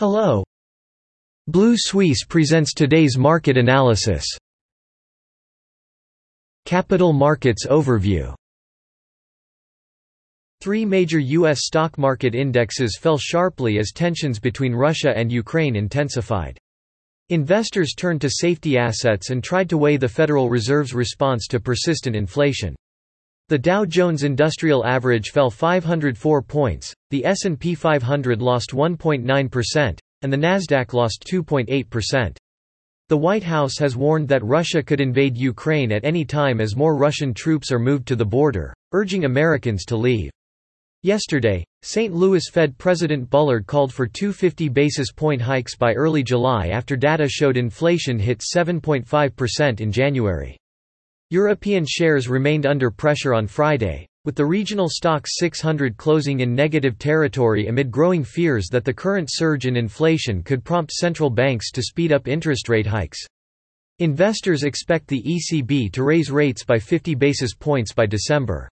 Hello. Blue Suisse presents today's market analysis. Capital Markets Overview Three major U.S. stock market indexes fell sharply as tensions between Russia and Ukraine intensified. Investors turned to safety assets and tried to weigh the Federal Reserve's response to persistent inflation. The Dow Jones Industrial Average fell 504 points, the S&P 500 lost 1.9%, and the Nasdaq lost 2.8%. The White House has warned that Russia could invade Ukraine at any time as more Russian troops are moved to the border, urging Americans to leave. Yesterday, St. Louis Fed President Bullard called for 250 basis point hikes by early July after data showed inflation hit 7.5% in January. European shares remained under pressure on Friday, with the regional Stoxx 600 closing in negative territory amid growing fears that the current surge in inflation could prompt central banks to speed up interest rate hikes. Investors expect the ECB to raise rates by 50 basis points by December.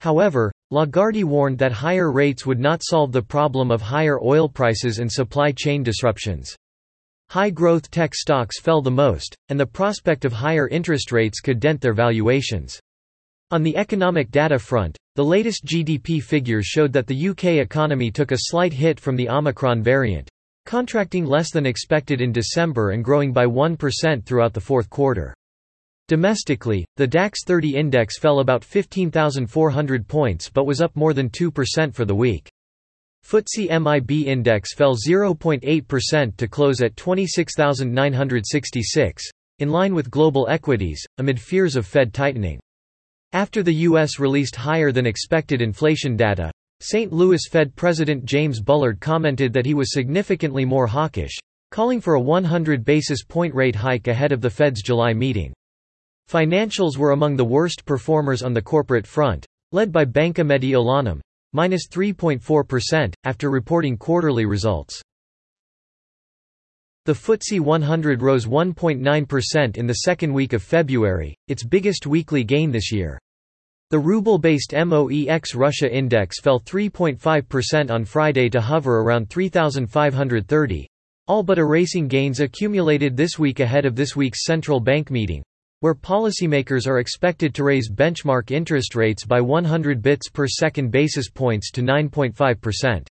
However, Lagarde warned that higher rates would not solve the problem of higher oil prices and supply chain disruptions. High-growth tech stocks fell the most, and the prospect of higher interest rates could dent their valuations. On the economic data front, the latest GDP figures showed that the UK economy took a slight hit from the Omicron variant, contracting less than expected in December and growing by 1% throughout the fourth quarter. Domestically, the DAX 30 index fell about 15,400 points but was up more than 2% for the week. FTSE MIB index fell 0.8% to close at 26,966, in line with global equities, amid fears of Fed tightening. After the U.S. released higher than expected inflation data, St. Louis Fed President James Bullard commented that he was significantly more hawkish, calling for a 100 basis point rate hike ahead of the Fed's July meeting. Financials were among the worst performers on the corporate front, led by Banca Mediolanum, minus 3.4%, after reporting quarterly results. The FTSE 100 rose 1.9% in the second week of February, its biggest weekly gain this year. The ruble-based MOEX Russia index fell 3.5% on Friday to hover around 3,530, all but erasing gains accumulated this week ahead of this week's central bank meeting, where policymakers are expected to raise benchmark interest rates by 100 bits per second basis points to 9.5%.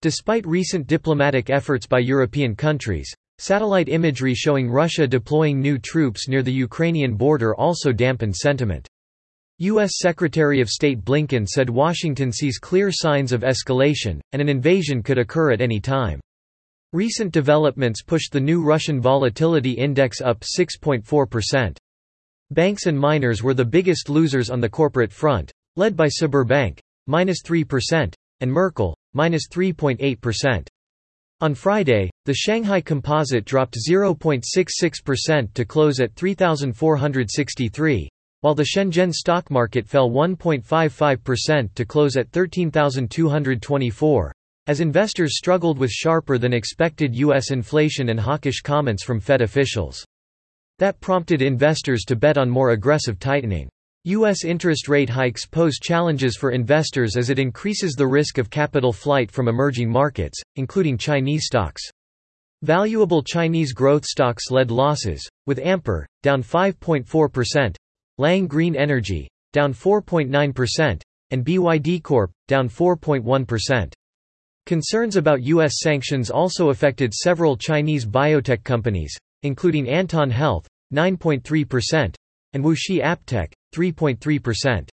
Despite recent diplomatic efforts by European countries, satellite imagery showing Russia deploying new troops near the Ukrainian border also dampened sentiment. U.S. Secretary of State Blinken said Washington sees clear signs of escalation, and an invasion could occur at any time. Recent developments pushed the new Russian Volatility Index up 6.4%. Banks and miners were the biggest losers on the corporate front, led by Sberbank, minus 3%, and Merkle, minus 3.8%. On Friday, the Shanghai Composite dropped 0.66% to close at 3,463, while the Shenzhen stock market fell 1.55% to close at 13,224, as investors struggled with sharper than expected U.S. inflation and hawkish comments from Fed officials. That prompted investors to bet on more aggressive tightening. U.S. interest rate hikes pose challenges for investors as it increases the risk of capital flight from emerging markets, including Chinese stocks. Valuable Chinese growth stocks led losses, with Amper, down 5.4%, LONGi Green Energy, down 4.9%, and BYD Corp, down 4.1%. Concerns about U.S. sanctions also affected several Chinese biotech companies, including Anton Health, 9.3%, and Wuxi AppTec, 3.3%.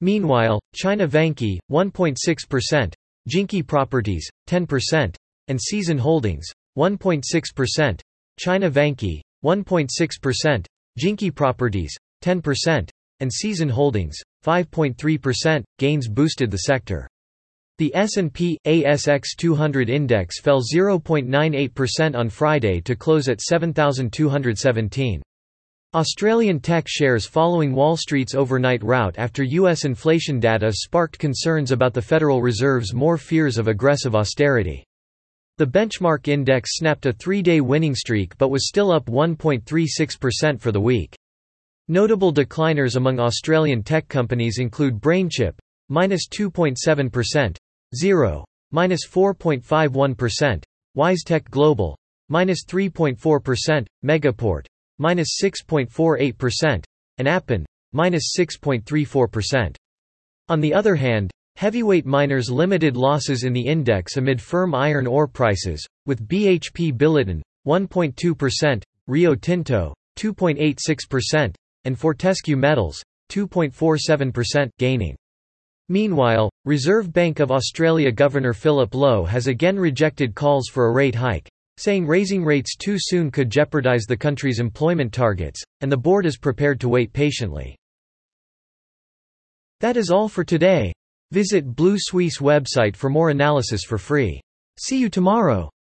Meanwhile, China Vanke, 1.6%, Jinke Properties, 10%, and Seazen Holdings, 1.6%, China Vanke, 1.6%, Jinke Properties, 10%, and Seazen Holdings, 5.3%, gains boosted the sector. The S&P ASX 200 index fell 0.98% on Friday to close at 7217. Australian tech shares following Wall Street's overnight rout after US inflation data sparked concerns about the Federal Reserve's more fears of aggressive austerity. The benchmark index snapped a three-day winning streak but was still up 1.36% for the week. Notable decliners among Australian tech companies include BrainChip, minus 2.7%, Xero, minus 4.51%, WiseTech Global, minus 3.4%, Megaport, minus 6.48%, and Appen. Minus 6.34%. On the other hand, Heavyweight Miners limited losses in the index amid firm iron ore prices, with BHP Billiton, 1.2%, Rio Tinto, 2.86%, and Fortescue Metals, 2.47%, gaining. Meanwhile, Reserve Bank of Australia Governor Philip Lowe has again rejected calls for a rate hike, saying raising rates too soon could jeopardise the country's employment targets, and the board is prepared to wait patiently. That is all for today. Visit Blue Suisse website for more analysis for free. See you tomorrow.